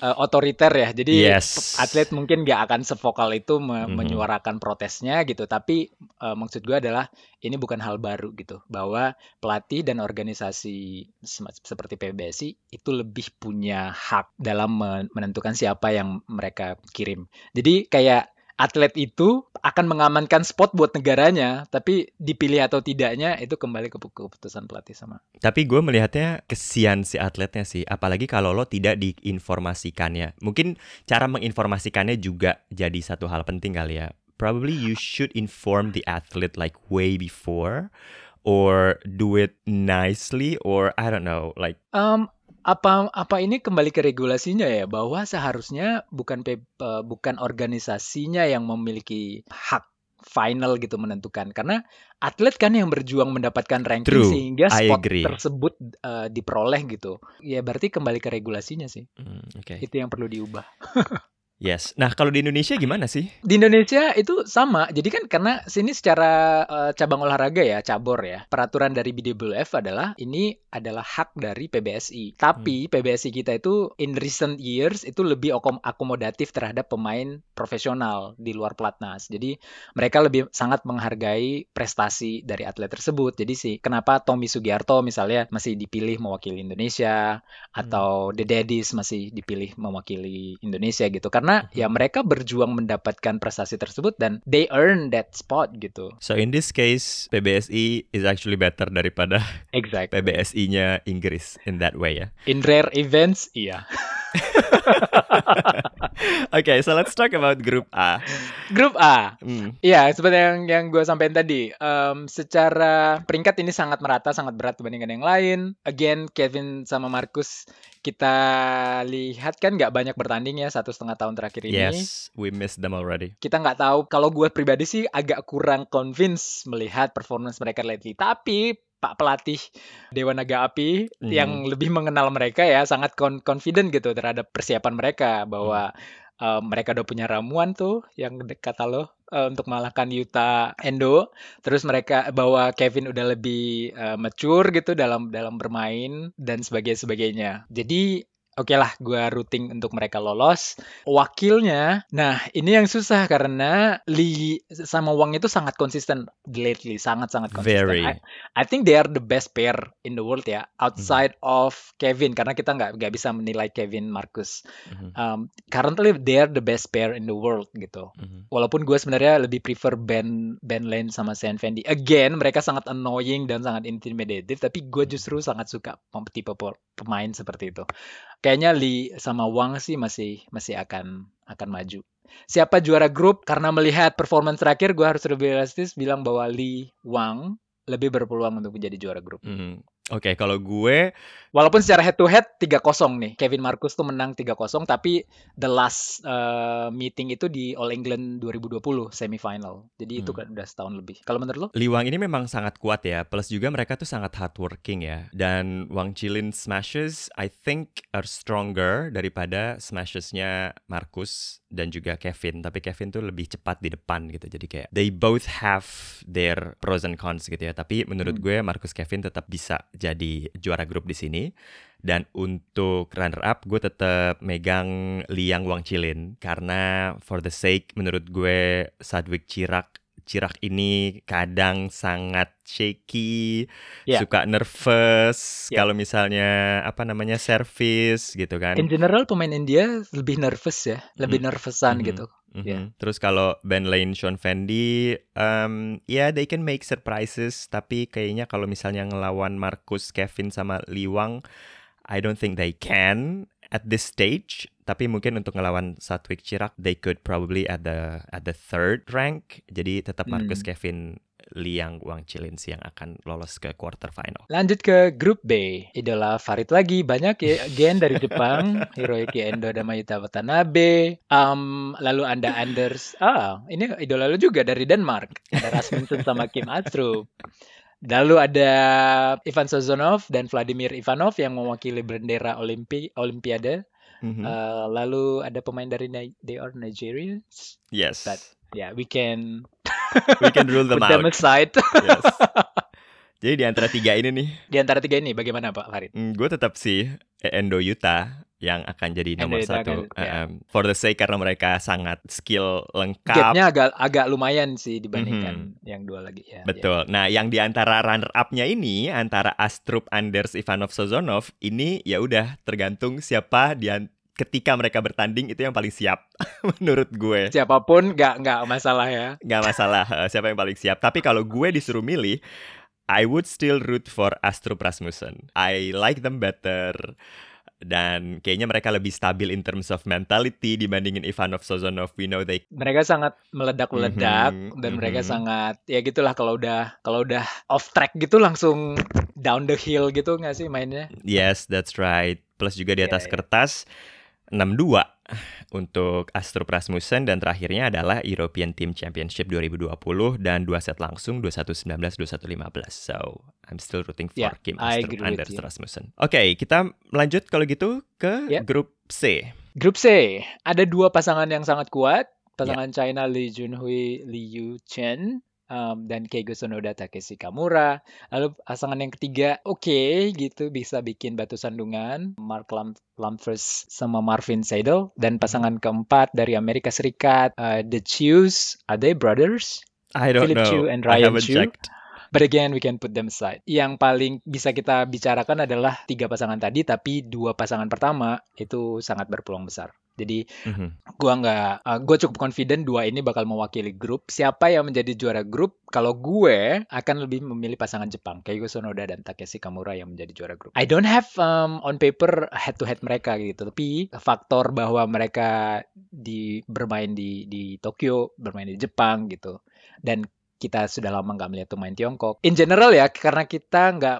uh, otoriter ya. Jadi Yes. atlet mungkin gak akan sevokal itu me- Mhm. menyuarakan protesnya gitu. Tapi uh, maksud gue adalah ini bukan hal baru gitu. Bahwa pelatih dan organisasi seperti PBSI itu lebih punya hak dalam men- menentukan siapa yang mereka kirim. Jadi kayak atlet itu akan mengamankan spot buat negaranya, tapi dipilih atau tidaknya itu kembali ke keputusan pelatih sama. Tapi gue melihatnya kesian si atletnya sih, apalagi kalau lo tidak diinformasikannya. Mungkin cara menginformasikannya juga jadi satu hal penting kali ya. Probably you should inform the athlete like way before, or do it nicely, or I don't know, like Em, apa apa ini kembali ke regulasinya ya? Bahwa seharusnya bukan bukan organisasinya yang memiliki hak final gitu menentukan. Karena atlet kan yang berjuang mendapatkan ranking True, sehingga spot tersebut eh, diperoleh gitu. Ya berarti kembali ke regulasinya sih. Hmm, oke, itu yang perlu diubah *laughs* yes. Nah kalau di Indonesia gimana sih? Di Indonesia itu sama. Jadi kan karena sini secara eh, cabang olahraga ya, cabur ya. Peraturan dari BWF adalah ini adalah hak dari PBSI. Tapi PBSI kita itu in recent years itu lebih akom- akomodatif terhadap pemain profesional di luar pelatnas. Jadi mereka lebih sangat menghargai prestasi dari atlet tersebut. Jadi sih kenapa Tommy Sugiarto misalnya masih dipilih mewakili Indonesia atau The Daddies masih dipilih mewakili Indonesia gitu. Karena ya mereka berjuang mendapatkan prestasi tersebut dan they earn that spot gitu. So in this case, PBSI is actually better daripada *laughs* Exactly. PBSI-nya Inggris in that way ya. In rare events, iya. *laughs* Okay, so let's talk about Group A. Grup A. Hmm. Iya, seperti yang yang gue sampaikan tadi, em, secara peringkat ini sangat merata, sangat berat dibandingkan yang lain. Again, Kevin sama Marcus kita lihat kan nggak banyak bertanding ya satu setengah tahun terakhir ini. Yes, we missed them already. Kita nggak tahu. Kalau gue pribadi sih agak kurang convince melihat performance mereka lately. Tapi Pak pelatih Dewa Naga Api Hmm. yang lebih mengenal mereka ya sangat con- confident gitu terhadap persiapan mereka bahwa eh, mereka udah punya ramuan tuh yang kata lo eh, untuk mengalahkan Yuta Endo. Terus mereka bahwa Kevin udah lebih eh, mature gitu dalam dalam bermain dan sebagainya sebagainya. Jadi Oke lah, gue routing untuk mereka lolos. Wakilnya, nah ini yang susah karena Lee sama Wang itu sangat konsisten lately, sangat-sangat konsisten. Very. I, I think they are the best pair in the world ya, outside of Kevin karena kita nggak nggak bisa menilai Kevin Marcus. Mhm, Um, currently they are the best pair in the world gitu. mhm. Walaupun gue sebenarnya lebih prefer Ben Ben Lane sama Sen Fendi. Again, mereka sangat annoying dan sangat intimidative, tapi gue justru sangat suka tipe pe- pemain seperti itu. Kayaknya Lee sama Wang sih masih masih akan akan maju. Siapa juara grup? Karena melihat performance terakhir, gue harus lebih realistis bilang bahwa Lee Wang lebih berpeluang untuk menjadi juara grup. Mhm. Oke, kalau gue Walaupun secara head to head 3-0 nih. Kevin Marcus tuh menang 3-0 tapi the last uh, meeting itu di All England 2020 semifinal. Jadi itu Hmm. kan udah setahun lebih. Kalau menurut lo? Liwang ini memang sangat kuat ya. Plus juga mereka tuh sangat hardworking ya. Dan Wang Chilin smashes I think are stronger daripada smashesnya Marcus dan juga Kevin. Tapi Kevin tuh lebih cepat di depan gitu. Jadi kayak they both have their pros and cons gitu ya. Tapi menurut Hmm. gue Marcus Kevin tetap bisa jadi juara grup di sini. Dan untuk runner up gue tetap megang Liang Wang Chilin karena for the sake menurut gue Sadwick Chirac Chirac ini kadang sangat shaky, Ya. suka nervous Ya. kalau misalnya apa namanya service gitu kan. In general pemain India lebih nervous ya, lebih Hmm. nervousan Mhm. gitu. Mhm. ya. Terus kalau Ben Lane, Sean Fendi, um, ya they can make surprises, tapi kayaknya kalau misalnya ngelawan Marcus, Kevin sama Liwang, I don't think they can at this stage. Tapi mungkin untuk ngelawan Satwik Chirac they could probably at the at the third rank. Jadi tetap Marcus Hmm. Kevin Liang Wang Chilin yang akan lolos ke quarter final. Lanjut ke grup B. Idola Farid lagi banyak ya Gen dari Jepang, *laughs* Hiroyuki Endo dan Mayuta Watanabe. Um, lalu Anda Anders. Ah, ini idola lu juga dari Denmark. Ada Rasmussen sama Kim Astrup. Lalu ada Ivan Sozonov dan Vladimir Ivanov yang mewakili bendera Olimpi Olimpiade. Mhm. Uh, lalu ada pemain dari Ni- They Are Nigerians. yes, But yeah, we can we can rule *laughs* them put them out. aside. Yes. *laughs* Jadi di antara tiga ini nih, Di antara tiga ini bagaimana Pak Farid? gue tetap sih Endo Yuta yang akan jadi Endo nomor Yuta satu. akan- ya. Um, for the sake karena mereka sangat skill lengkap. Gapnya agak agak lumayan sih dibandingkan yang dua lagi ya. Betul. Nah, yang di antara runner up-nya ini antara Astrup Anders Ivanov Sozonov ini ya udah tergantung siapa di ketika mereka bertanding itu yang paling siap *laughs* menurut gue. Ya. Siapa pun nggak nggak masalah ya. Nggak masalah eh, siapa yang paling siap. Tapi kalau gue disuruh milih, I would still root for Astrup Rasmussen. I like them better. Dan kayaknya mereka lebih stabil in terms of mentality dibandingin Ivanov Sozonov. We know they Mereka sangat meledak-meledak Mhm, dan mereka mhm. sangat ya gitulah kalau udah kalau udah off track gitu langsung down the hill gitu nggak sih mainnya? Yes, that's right. Plus juga di atas iya. kertas 6-2 untuk Astrup Rasmussen dan terakhirnya adalah European Team Championship 2020 dan dua set langsung 21-19 21-15. So, I'm still rooting for Yeah, Kim Astrup Anders. Rasmussen. Oke, kita lanjut kalau gitu ke Yeah. grup C. Grup C ada dua pasangan yang sangat kuat. Pasangan China Lee Junhui, Lee Yu Chen um, dan Keigo Sonoda Takeshi Kamura. Lalu pasangan yang ketiga oke gitu bisa bikin batu sandungan Mark Lam Lamfers sama Marvin Seidel dan pasangan keempat dari Amerika Serikat uh, The Chews are they brothers? I don't Philip know. Chu and I Ryan haven't Chu. checked. But again, we can put them aside. Yang paling bisa kita bicarakan adalah tiga pasangan tadi, tapi dua pasangan pertama itu sangat berpeluang besar. Jadi Mhm. gua nggak, uh, gua cukup confident dua ini bakal mewakili grup. Siapa yang menjadi juara grup? Kalau gue akan lebih memilih pasangan Jepang, Keigo Sonoda dan Takeshi Kamura yang menjadi juara grup. I don't have um, on paper head to head mereka gitu, tapi faktor bahwa mereka di bermain di di Tokyo, bermain di Jepang gitu, dan kita sudah lama nggak melihat pemain Tiongkok. In general ya, karena kita nggak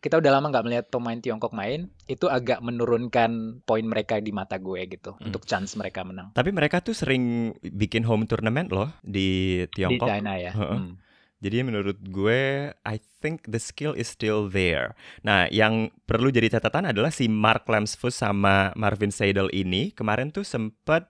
kita udah lama nggak melihat pemain Tiongkok main, itu agak menurunkan poin mereka di mata gue gitu Hmm. untuk chance mereka menang Tapi mereka tuh sering bikin home tournament loh di di Tiongkok. China ya. Hmm. Jadi menurut gue, I think the skill is still there. Nah, yang perlu jadi catatan adalah si Mark Lamsfus sama Marvin Seidel ini kemarin tuh sempet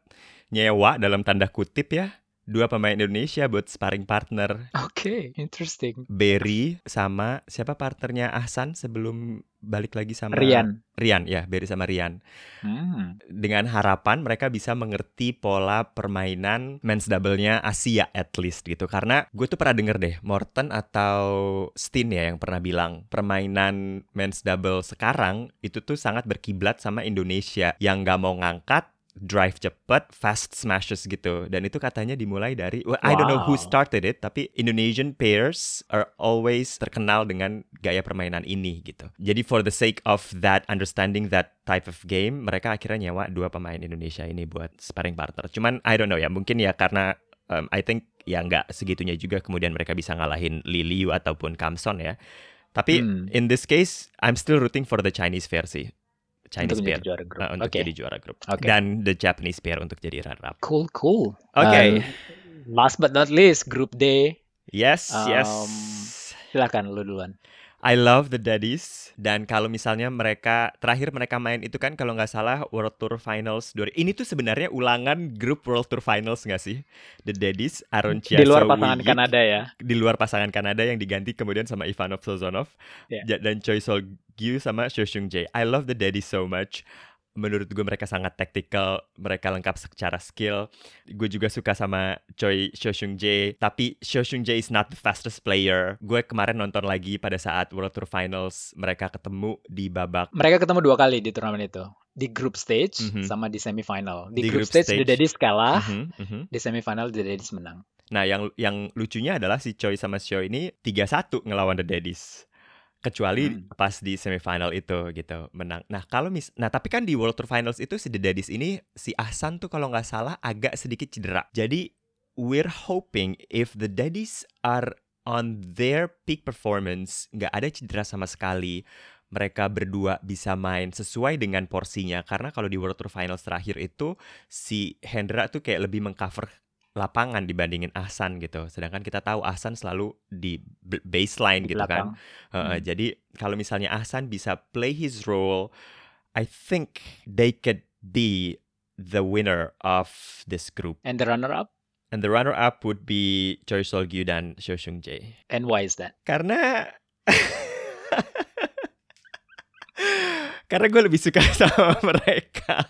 nyewa dalam tanda kutip ya dua pemain Indonesia buat sparring partner Oke, interesting. Berry sama siapa partnernya Ahsan sebelum balik lagi sama Rian. Rian ya Berry sama Rian Hmm. dengan harapan mereka bisa mengerti pola permainan men's double-nya Asia at least gitu. Karena gue tuh pernah denger deh, Morton atau Steen ya yang pernah bilang permainan men's double sekarang itu tuh sangat berkiblat sama Indonesia yang gak mau ngangkat drive cepet, fast smashes gitu. Dan itu katanya dimulai dari, well, I don't know who Wow. started it, tapi Indonesian pairs are always terkenal dengan gaya permainan ini gitu. Jadi for the sake of that understanding that type of game, mereka akhirnya nyewa dua pemain Indonesia ini buat sparring partner. Cuman I don't know ya, mungkin ya karena um, I think ya nggak segitunya juga kemudian mereka bisa ngalahin Liliu ataupun Kamson ya. Tapi Hmm. in this case, I'm still rooting for the Chinese versi. Chinese Untuk pair menjadi juara grup. uh, untuk Oke. jadi juara grup. Oke. Dan the Japanese pair untuk jadi runner up. Cool, cool. Oke. Um, last but not least, grup D. Yes, yes. Um, Silakan lu duluan. I love the Daddies. Dan kalau misalnya mereka terakhir mereka main itu kan kalau nggak salah World Tour Finals dua- ini tuh sebenarnya ulangan grup World Tour Finals nggak sih? The Daddies Aaron Di luar pasangan Wiyik, Kanada ya. di luar pasangan Kanada yang diganti kemudian sama Ivanov Sozonov. Yeah. Dan Choi Sol Gyu sama Seo Seung Jae. I love the Daddies so much menurut gue mereka sangat tactical, mereka lengkap secara skill. Gue juga suka sama Choi Seo Seung Jae, tapi Seo Seung Jae is not the fastest player. Gue kemarin nonton lagi pada saat World Tour Finals mereka ketemu di babak Mereka ketemu dua kali di turnamen itu. Di group stage Mhm. sama di semifinal. Di, Di group, group stage, stage. The Daddies kalah, Mhm, mhm. di semifinal The Daddies menang. Nah, yang yang lucunya adalah si Choi sama Seo ini 3-1 ngelawan The Daddies. Kecuali Hmm. pas di semifinal itu gitu menang. Nah kalau mis, nah tapi kan di World Tour Finals itu si The Daddies ini si Ahsan tuh kalau nggak salah agak sedikit cedera. Jadi we're hoping if the Daddies are on their peak performance, nggak ada cedera sama sekali, mereka berdua bisa main sesuai dengan porsinya. Karena kalau di World Tour Finals terakhir itu si Hendra tuh kayak lebih mengcover lapangan dibandingin Ahsan gitu. Sedangkan kita tahu Ahsan selalu di baseline Di gitu kan. Heeh, Hmm. Jadi kalau misalnya Ahsan bisa play his role, I think they could be the winner of this group. And the runner up? And the runner-up would be Choi Sol Gyu dan Seo Seung Jae. And why is that? Karena *laughs* karena gue lebih suka *laughs* sama mereka.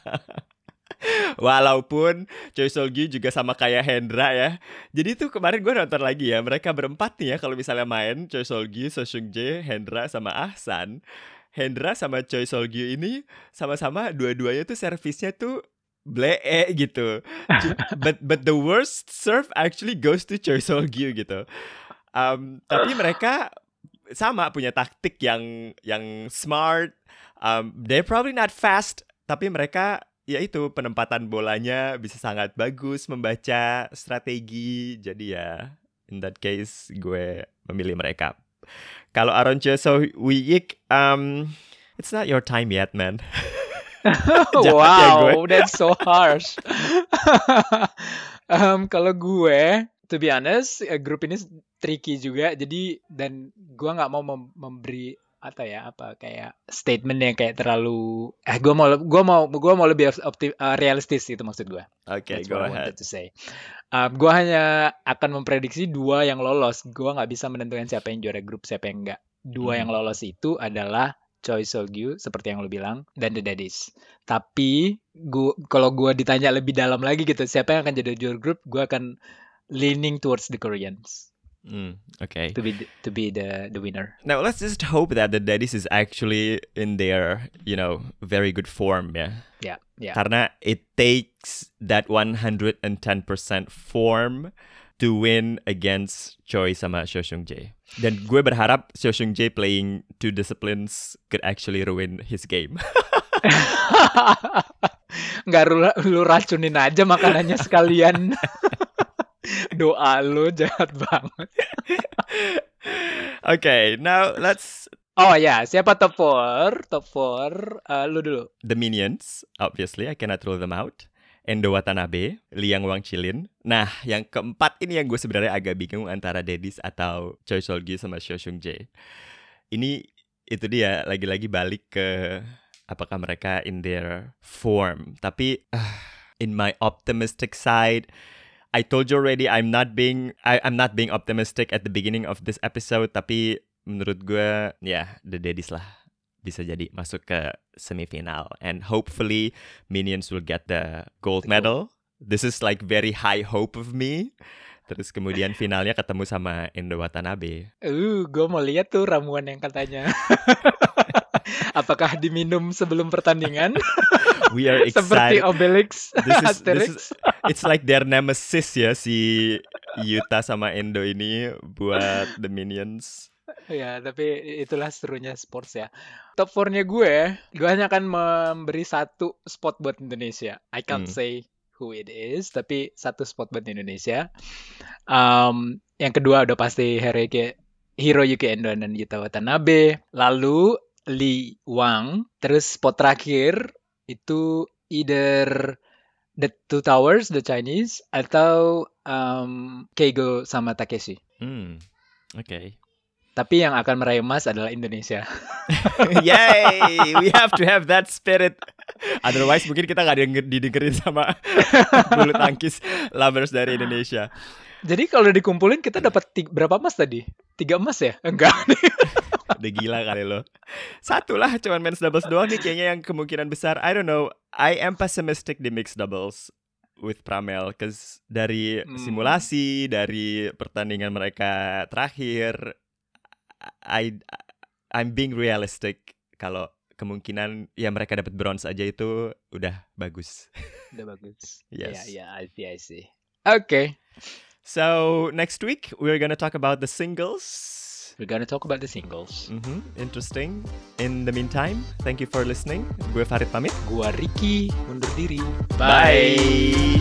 Walaupun Choi Sol Gyu juga sama kayak Hendra ya. Jadi tuh kemarin gue nonton lagi ya. Mereka berempat nih ya kalau misalnya main Choi Sol Gyu, Seo Seung Jae, Hendra sama Ahsan. Hendra sama Choi Sol Gyu ini sama-sama dua-duanya tuh servisnya tuh blee gitu. But but the worst serve actually goes to Choi Sol Gyu gitu. Um, tapi mereka sama punya taktik yang yang smart. Um, they're probably not fast, tapi mereka ya itu penempatan bolanya bisa sangat bagus membaca strategi. Jadi ya in that case gue memilih mereka. Kalau Aaron So Wiyik, um, it's not your time yet, man. *laughs* Ya wow, that's so harsh. Em, *laughs* kalau gue, to be honest, eh, grup ini tricky juga. Jadi dan gue nggak mau mem- memberi apa ya apa kayak statement yang kayak terlalu eh gue mau gue mau gue mau lebih opti, eh, realistis itu maksud gue. Oke, That's go ahead. wanted to say. Um, gue hanya akan memprediksi dua yang lolos. Gue nggak bisa menentukan siapa yang juara grup, siapa yang enggak. Dua Mhm. yang lolos itu adalah Choi Sogyu, seperti yang lo bilang, dan The Daddies. Tapi gua, kalau gue ditanya lebih dalam lagi gitu, siapa yang akan jadi juara grup, gue akan leaning towards the Koreans Mm, okay. to be the, to be the the winner. Now let's just hope that the Daddies is actually in their, you know, very good form ya. Ya, ya. Karena it takes that 110% form to win against Choi sama Seo Seung Jae. Dan gue berharap Seo Seung Jae playing two disciplines could actually ruin his game. *laughs* *laughs* Nggak lu, lu racunin aja makanannya sekalian. *laughs* Doa lu jahat banget. okay, now let's Oh ya, siapa top 4? Top 4, eh, lu dulu. the minions. Obviously, I cannot rule them out. Endo Watanabe, Liang Wang Chilin. Nah, yang keempat ini yang gue sebenarnya agak bingung antara Dedis atau Choi Sol Gyu sama Seo Seung Jae. Ini itu dia lagi-lagi balik ke apakah mereka in their form. Tapi ah, in my optimistic side, I told you already I'm not being I, I'm not being optimistic at the beginning of this episode. Tapi menurut gue ya the Dedis lah bisa jadi masuk ke semifinal and hopefully Minions will get the gold medal. This is like very high hope of me. Terus kemudian *laughs* finalnya ketemu sama Endo Watanabe. Uh, gue mau lihat tuh ramuan yang katanya. *laughs* Apakah diminum sebelum pertandingan? *laughs* We are *laughs* Seperti excited. Obelix, This is, this is it's like their nemesis ya si Yuta sama Endo ini buat the Minions. Ya, tapi itulah serunya sports ya. Top 4-nya gue, gue hanya akan memberi satu spot buat Indonesia. I can't Hmm. say who it is, tapi satu spot buat Indonesia. Um, yang kedua udah pasti Hiroyuki, Hiroyuki Endo dan Yuta Watanabe. Lalu Lee Wang. Terus spot terakhir itu either The Two Towers, The Chinese, atau um, Keigo sama Takeshi. Hmm. Oke. Tapi yang akan meraih emas adalah Indonesia. *laughs* Yay! We have to have that spirit. Otherwise mungkin kita nggak denger, didengerin sama *laughs* bulu tangkis lovers dari Indonesia. Jadi kalau dikumpulin kita dapat berapa emas tadi? Tiga emas ya? Enggak. *laughs* Udah gila kali lo. Satu lah cuman men's doubles doang nih kayaknya yang kemungkinan besar. I don't know. I am pessimistic di mixed doubles with Pramel. Cause dari Hmm. simulasi, dari pertandingan mereka terakhir, I I'm being realistic kalau kemungkinan ya mereka dapat bronze aja itu udah bagus. Udah bagus. *laughs* Yes. Ya, ya, I see, I see. Oke. So next week we're gonna talk about the singles. we're gonna talk about the singles. Mhm, interesting. In the meantime, thank you for listening. Gue Farid pamit. Gua Ricky undur diri. Bye.